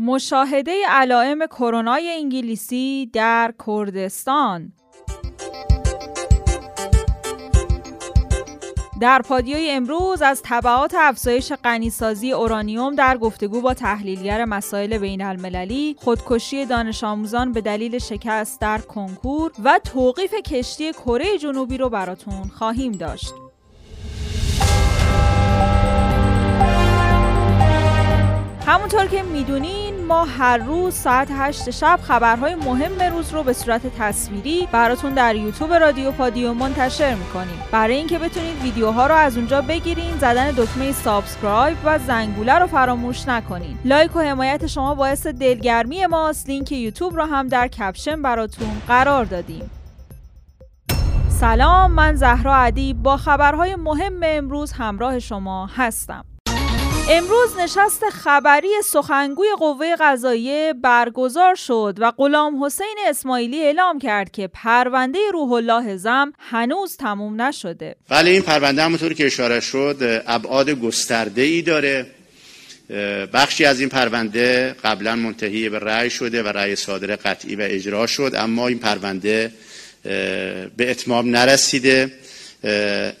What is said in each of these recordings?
مشاهده علائم کرونای انگلیسی در کردستان در پادیوی امروز از طبعات افزایش غنیسازی اورانیوم در گفتگو با تحلیلگر مسائل بین المللی، خودکشی دانش آموزان به دلیل شکست در کنکور و توقیف کشتی کره جنوبی رو براتون خواهیم داشت. همونطور که می‌دونین ما هر روز ساعت 8 شب خبرهای مهم روز رو به صورت تصویری براتون در یوتیوب رادیو پادیو منتشر می‌کنیم. برای اینکه بتونید ویدیوها رو از اونجا بگیرین زدن دکمه subscribe و زنگوله رو فراموش نکنین. لایک و حمایت شما باعث دلگرمی ماست. لینک یوتیوب رو هم در کپشن براتون قرار دادیم. سلام من زهرا عدی با خبرهای مهم امروز همراه شما هستم. امروز نشست خبری سخنگوی قوه قضاییه برگزار شد و غلام حسین اسماعیلی اعلام کرد که پرونده روح الله زم هنوز تموم نشده. بله این پرونده همونطور که اشاره شد ابعاد گسترده ای داره بخشی از این پرونده قبلا منتهی به رأی شده و رأی صادر قطعی و اجرا شد اما این پرونده به اتمام نرسیده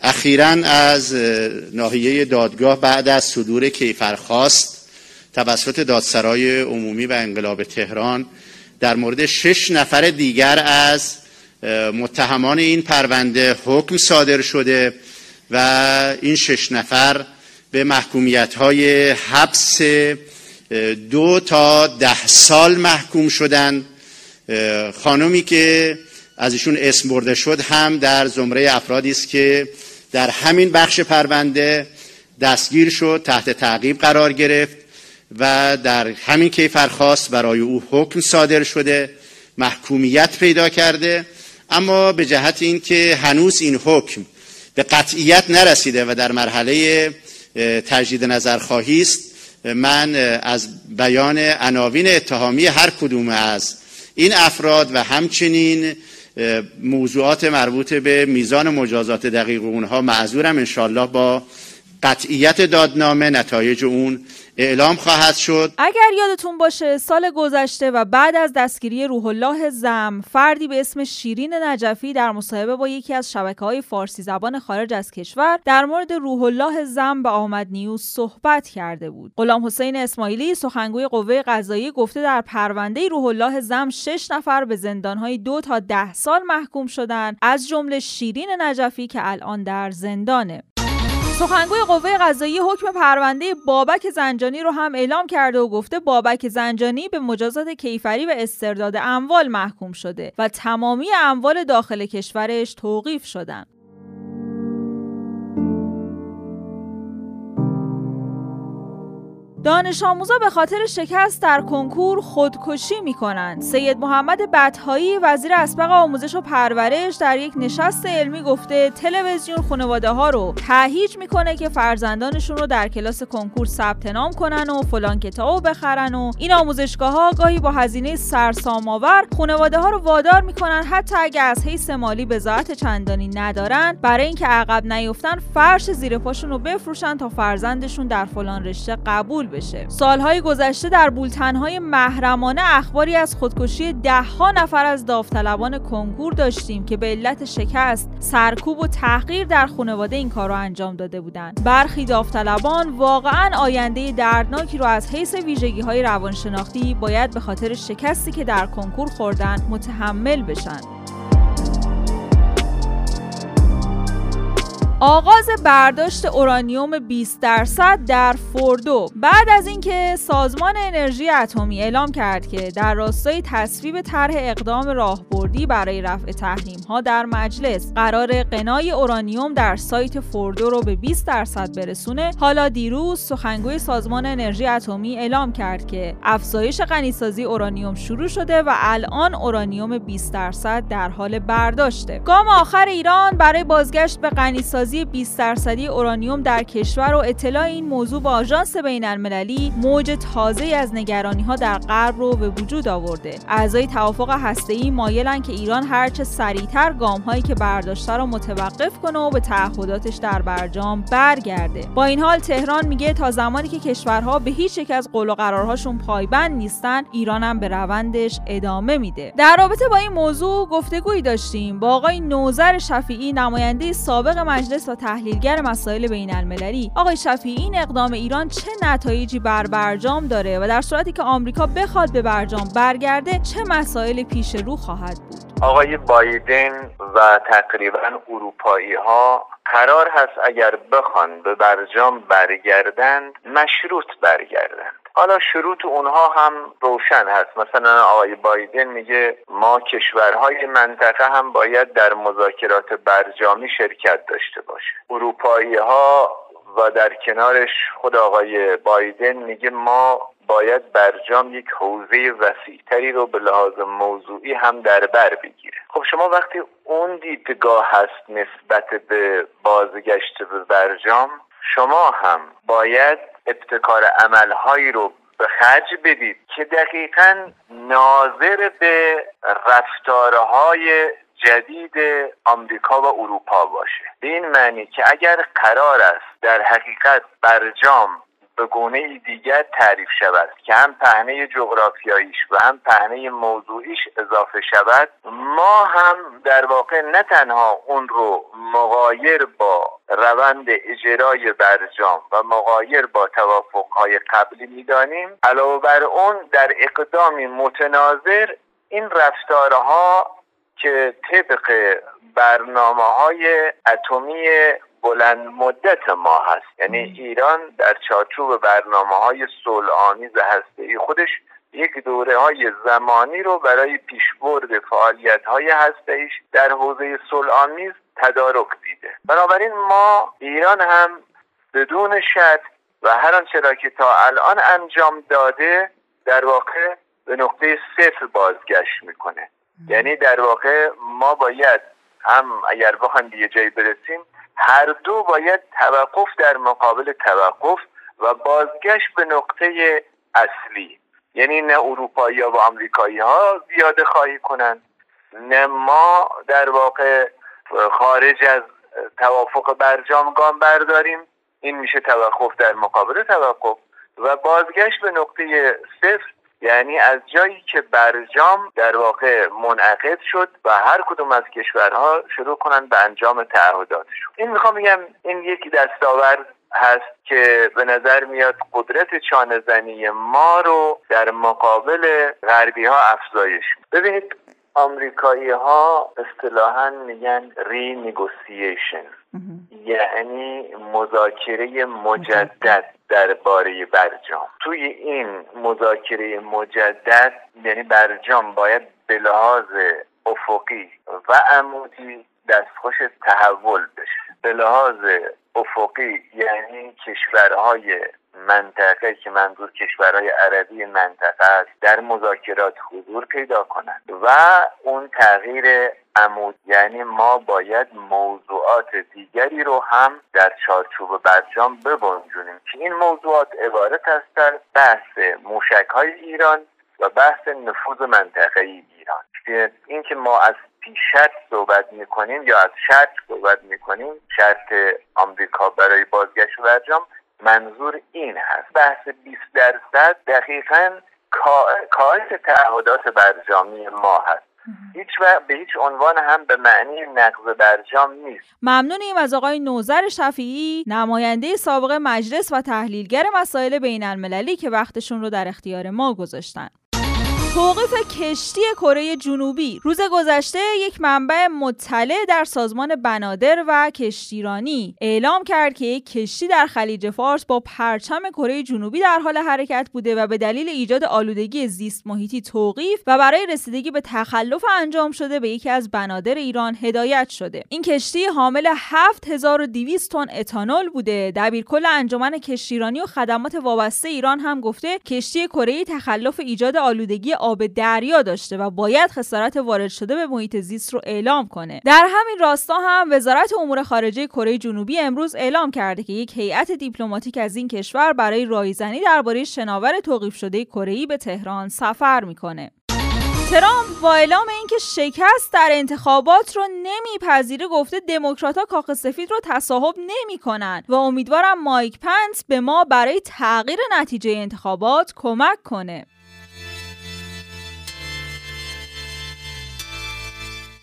اخیرا از ناحیه دادگاه بعد از صدور کیفرخواست توسط دادسرای عمومی و انقلاب تهران در مورد شش نفر دیگر از متهمان این پرونده حکم صادر شده و این شش نفر به محکومیت های حبس دو تا ده سال محکوم شدند. خانمی که از ایشون اسم برده شد هم در زمره افرادی است که در همین بخش پرونده دستگیر شد تحت تعقیب قرار گرفت و در همین کیفرخواست برای او حکم صادر شده محکومیت پیدا کرده. اما به جهت اینکه هنوز این حکم به قطعیت نرسیده و در مرحله تجدید نظر خواهی است من از بیان عناوین اتهامی هر کدوم از این افراد و همچنین موضوعات مربوط به میزان مجازات دقیق اونها. معذورم انشالله با قطعیت دادنامه نتایج اون. اعلام خواهد شد. اگر یادتون باشه سال گذشته و بعد از دستگیری روح الله زم فردی به اسم شیرین نجفی در مصاحبه با یکی از شبکه های فارسی زبان خارج از کشور در مورد روح الله زم به آمد نیوز صحبت کرده بود. غلام حسین اسماعیلی سخنگوی قوه قضایی گفته در پرونده روح الله زم شش نفر به زندانهای دو تا ده سال محکوم شدن از جمله شیرین نجفی که الان در زندانه. سخنگوی قوه قضایی حکم پرونده بابک زنجانی رو هم اعلام کرده و گفته بابک زنجانی به مجازات کیفری و استرداد اموال محکوم شده و تمامی اموال داخل کشورش توقیف شدن. دانش آموزا به خاطر شکست در کنکور خودکشی می کنند. سید محمد بطهایی وزیر اسبق آموزش و پرورش در یک نشست علمی گفته تلویزیون خانواده ها رو تهیج می‌کنه که فرزندانشون رو در کلاس کنکور ثبت نام کنن و فلان کتابو بخرن و این آموزشگاه ها گاهی با هزینه سرسام آور خانواده ها رو وادار می‌کنن حتی اگه از حیث مالی بزاعت چندانی ندارن برای اینکه عقب نیفتن فرش زیر پاشون رو بفروشن تا فرزندشون در فلان رشته قبول بشه. سالهای گذشته در بولتنهای محرمانه اخباری از خودکشی دهها نفر از داوطلبان کنکور داشتیم که به علت شکست سرکوب و تحقیر در خانواده این کار را انجام داده بودند. برخی داوطلبان واقعا آینده دردناکی رو از حیث ویژگی های روانشناختی باید به خاطر شکستی که در کنکور خوردن متحمل بشن. آغاز برداشت اورانیوم 20 درصد در فوردو. بعد از اینکه سازمان انرژی اتمی اعلام کرد که در راستای تصویب طرح اقدام راهبردی برای رفع تحریم ها در مجلس قرار قنای اورانیوم در سایت فوردو رو به 20 درصد برسونه حالا دیروز سخنگوی سازمان انرژی اتمی اعلام کرد که افزایش غنیسازی اورانیوم شروع شده و الان اورانیوم 20 درصد در حال برداشته. گام آخر ایران برای بازگشت به غنیسازی بازی 20 درصدی اورانیوم در کشور و اطلاع این موضوع با آژانس بین المللی موج تازه از نگرانی ها در غرب رو به وجود آورده. اعضای توافق هسته‌ای مایلن که ایران هرچه سریعتر گام هایی که برداشته رو متوقف کنه و به تعهداتش در برجام برگرده. با این حال تهران میگه تا زمانی که کشورها به هیچ یک از قول و قرارهاشون پایبند نیستن ایران هم به روندش ادامه میده. در رابطه با این موضوع گفتگویی داشتیم. با آقای نوزر شفیعی نماینده سابق مجلس و تحلیلگر مسائل بین المللی آقای شفیعی این اقدام ایران چه نتایجی بر برجام داره و در صورتی که آمریکا بخواد به برجام برگرده چه مسائل پیش رو خواهد بود؟ آقای بایدن و تقریبا اروپایی ها قرار هست اگر بخوان به برجام برگردند مشروط برگردند حالا شروط اونها هم روشن هست. مثلا آقای بایدن میگه ما کشورهای منطقه هم باید در مذاکرات برجامی شرکت داشته باشه. اروپایی ها و در کنارش خود آقای بایدن میگه ما باید برجام یک حوزه وسیعتری رو به لحاظ موضوعی هم در بر بگیره خب شما وقتی اون دیدگاه هست نسبت به بازگشت به برجام شما هم باید ابتکار عملهایی رو به خرج بدید که دقیقا ناظر به رفتارهای جدید آمریکا و اروپا باشه. به این معنی که اگر قرار است در حقیقت برجام به گونه دیگر تعریف شود که هم پهنه جغرافیاییش و هم پهنه موضوعیش اضافه شود ما هم در واقع نه تنها اون رو مغایر با روند اجرای برجام و مغایر با توافقهای قبلی می‌دانیم. علاوه بر اون در اقدامی متناظر این رفتارها که طبق برنامه های اتمی بلند مدت ما هست. یعنی ایران در چارچوب برنامه های صلح آمیز هسته خودش یک دوره های زمانی رو برای پیشبرد فعالیت های هسته در حوزه صلح آمیز تدارک دیده. بنابراین ما ایران هم بدون شرط و هر آنچه را که تا الان انجام داده در واقع به نقطه صفر بازگشت می‌کنه. یعنی در واقع ما باید هم اگر بخوایم به یه جایی برسیم هر دو باید توقف در مقابل توقف و بازگشت به نقطه اصلی. یعنی نه اروپایی ها و آمریکایی ها زیاده خواهی کنند نه ما در واقع خارج از توافق برجام گام برداریم. این میشه توقف در مقابل توقف. و بازگشت به نقطه صفر یعنی از جایی که برجام در واقع منعقد شد و هر کدوم از کشورها شروع کنند به انجام تعهداتشون این می‌خوام بگم این یکی دستاورد هست که به نظر میاد قدرت چانه ما رو در مقابل غربی ها افزایش ببینید آمریکایی ها اصطلاحا میگن ری نگوسییشن یعنی مذاکره مجدد درباره برجام. توی این مذاکره مجدد یعنی برجام باید به لحاظ افقی و عمودی دستخوش تحول بشه. به لحاظ افقی یعنی کشورهای منطقه که منظور کشورهای عربی منطقه است. در مذاکرات حضور پیدا کنند. و اون تغییر عمود یعنی ما باید موضوعات دیگری رو هم در چارچوب برجام ببنجونیم که این موضوعات عبارت است در بحث موشک های ایران و بحث نفوذ منطقه ایران. اینکه ما از پیشت صحبت می‌کنیم یا از شرط صحبت می‌کنیم شرط آمریکا برای بازگشت برجام منظور این هست. بحث 20 درصد دقیقا کاهش تعهدات برجامی ما هست. هیچ و به هیچ عنوان هم به معنی نقض برجام نیست. ممنونیم از آقای نوزر شفیعی نماینده سابق مجلس و تحلیلگر مسائل بین المللی که وقتشون رو در اختیار ما گذاشتن. توقیف کشتی کره جنوبی. روز گذشته یک منبع مطلع در سازمان بنادر و کشتیرانی اعلام کرد که یک کشتی در خلیج فارس با پرچم کره جنوبی در حال حرکت بوده و به دلیل ایجاد آلودگی زیست محیطی توقیف و برای رسیدگی به تخلف انجام شده به یکی از بنادر ایران هدایت شده. این کشتی حامل 7200 تن اتانول بوده. دبیرکل انجمن کشتیرانی و خدمات وابسته ایران هم گفته کشتی کره تخلف ایجاد آلودگی آب دریا داشته و باید خسارت وارد شده به محیط زیست رو اعلام کنه. در همین راستا هم وزارت امور خارجه کره جنوبی امروز اعلام کرده که یک هیئت دیپلماتیک از این کشور برای رایزنی درباره شناور توقیف شده کره به تهران سفر می‌کنه. ترامپ با اعلام اینکه شکست در انتخابات رو نمیپذیره گفته دموکراتها کاخ سفید رو تصاحب نمی‌کنن و امیدوارم مایک پنس به ما برای تغییر نتیجه انتخابات کمک کنه.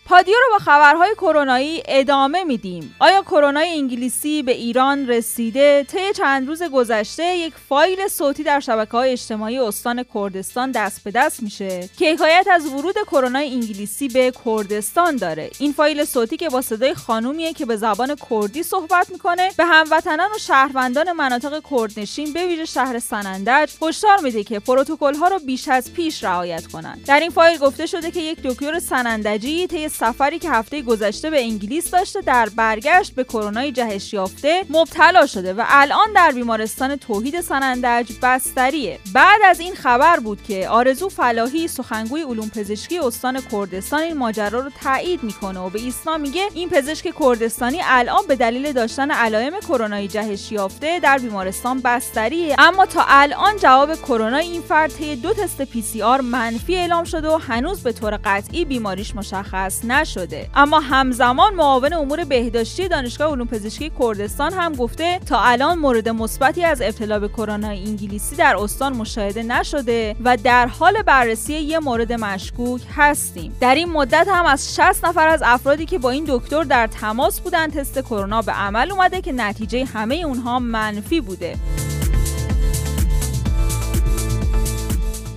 پادیو رو با خبرهای کرونایی ادامه میدیم. آیا کرونای انگلیسی به ایران رسیده؟ طی چند روز گذشته یک فایل صوتی در شبکه های اجتماعی استان کردستان دست به دست میشه که حکایت از ورود کرونای انگلیسی به کردستان داره. این فایل صوتی که با صدای خانومیه که به زبان کردی صحبت می‌کنه به هموطنان و شهروندان مناطق کردنشین به ویژه شهر سنندج هشدار میده که پروتکل ها رو بیش از پیش رعایت کنند. در این فایل گفته شده که یک دکتر سنندجی طی سفری که هفته گذشته به انگلیس داشته در برگشت به کرونا جهش یافته مبتلا شده و الان در بیمارستان توحید سنندج بستریه. بعد از این خبر بود که آرزو فلاحی سخنگوی علوم پزشکی استان کردستان این ماجرا رو تایید می‌کنه و به ایسنا میگه این پزشک کردستانی الان به دلیل داشتن علائم کرونا جهش یافته در بیمارستان بستریه. اما تا الان جواب کرونا این فرد طی دو تست PCR منفی اعلام شده و هنوز به طور قطعی بیماریش مشخص نشده. اما همزمان معاون امور بهداشتی دانشگاه علوم پزشکی کردستان هم گفته تا الان مورد مثبتی از ابتلا به کرونا انگلیسی در استان مشاهده نشده و در حال بررسی یه مورد مشکوک هستیم. در این مدت هم از 60 نفر از افرادی که با این دکتر در تماس بودن تست کرونا به عمل اومده که نتیجه همه اونها منفی بوده.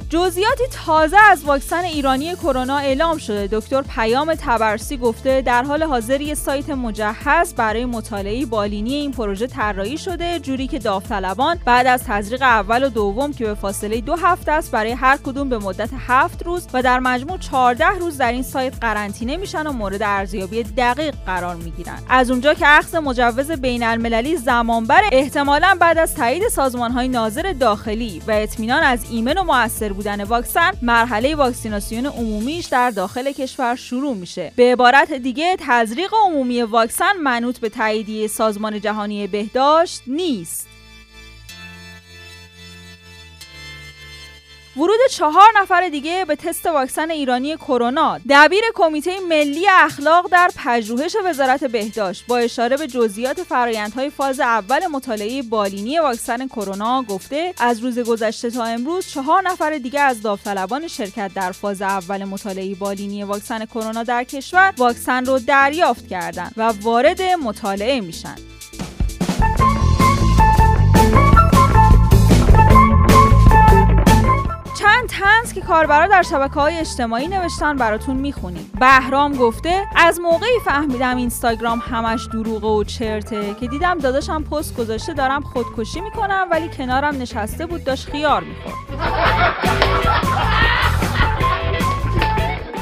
جزئیاتی تازه از واکسن ایرانی کرونا اعلام شده. دکتر پیام تبرسی گفته در حال حاضر یه سایت مجهز برای مطالعه بالینی این پروژه طراحی شده جوری که داوطلبان بعد از تزریق اول و دوم که به فاصله دو هفته است برای هر کدوم به مدت هفت روز و در مجموع 14 روز در این سایت قرنطینه میشن و مورد ارزیابی دقیق قرار می‌گیرن. از اونجا که اخذ مجوز بین المللی زمان بره احتمالا بعد از تایید سازمان های ناظر داخلی و اطمینان از ایمن و موثر بودن واکسن مرحله واکسیناسیون عمومیش در داخل کشور شروع میشه. به عبارت دیگه تزریق عمومی واکسن منوط به تاییدیه سازمان جهانی بهداشت نیست. ورود چهار نفر دیگه به تست واکسن ایرانی کرونا. دبیر کمیته ملی اخلاق در پژوهش وزارت بهداشت با اشاره به جزئیات فرایندهای فاز اول مطالعه بالینی واکسن کرونا گفته از روز گذشته تا امروز چهار نفر دیگه از داوطلبان شرکت در فاز اول مطالعه بالینی واکسن کرونا در کشور واکسن رو دریافت کردند و وارد مطالعه میشن. کاربرا در شبکه های اجتماعی نوشتن براتون می‌خونیم. بهرام گفته از موقعی فهمیدم اینستاگرام همش دروغه و چرته که دیدم داداشم پست گذاشته دارم خودکشی می‌کنم ولی کنارم نشسته بود داشت خیار می‌خورد.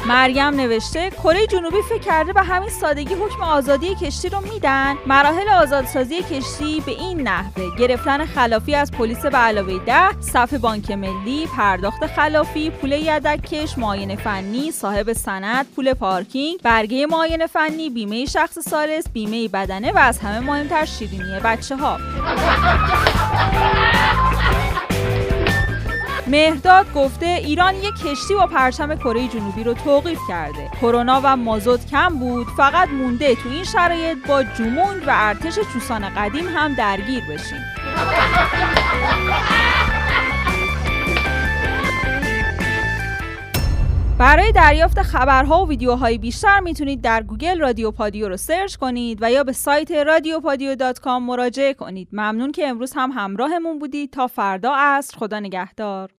مریم نوشته کره جنوبی فکر کرده به همین سادگی حکم آزادی کشتی رو میدن؟ مراحل آزادسازی کشتی به این نحوه. گرفتن خلافی از پلیس به علاوه ده صف بانک ملی پرداخت خلافی پول یدککش معاینه فنی صاحب سند پول پارکینگ برگه معاینه فنی بیمه شخص سالس بیمه بدنه و از همه مهمتر شیرینی بچه ها مهرداد گفته ایران یک کشتی با پرچم کره جنوبی رو توقیف کرده. کرونا و مازوت کم بود فقط مونده تو این شرایط با جمونگ و ارتش چوسان قدیم هم درگیر بشیم. برای دریافت خبرها و ویدیوهای بیشتر می‌تونید در گوگل رادیو پادیو رو سرچ کنید و یا به سایت رادیو مراجعه کنید. ممنون که امروز هم همراهمون بودید. تا فردا عصر خدا نگهدار.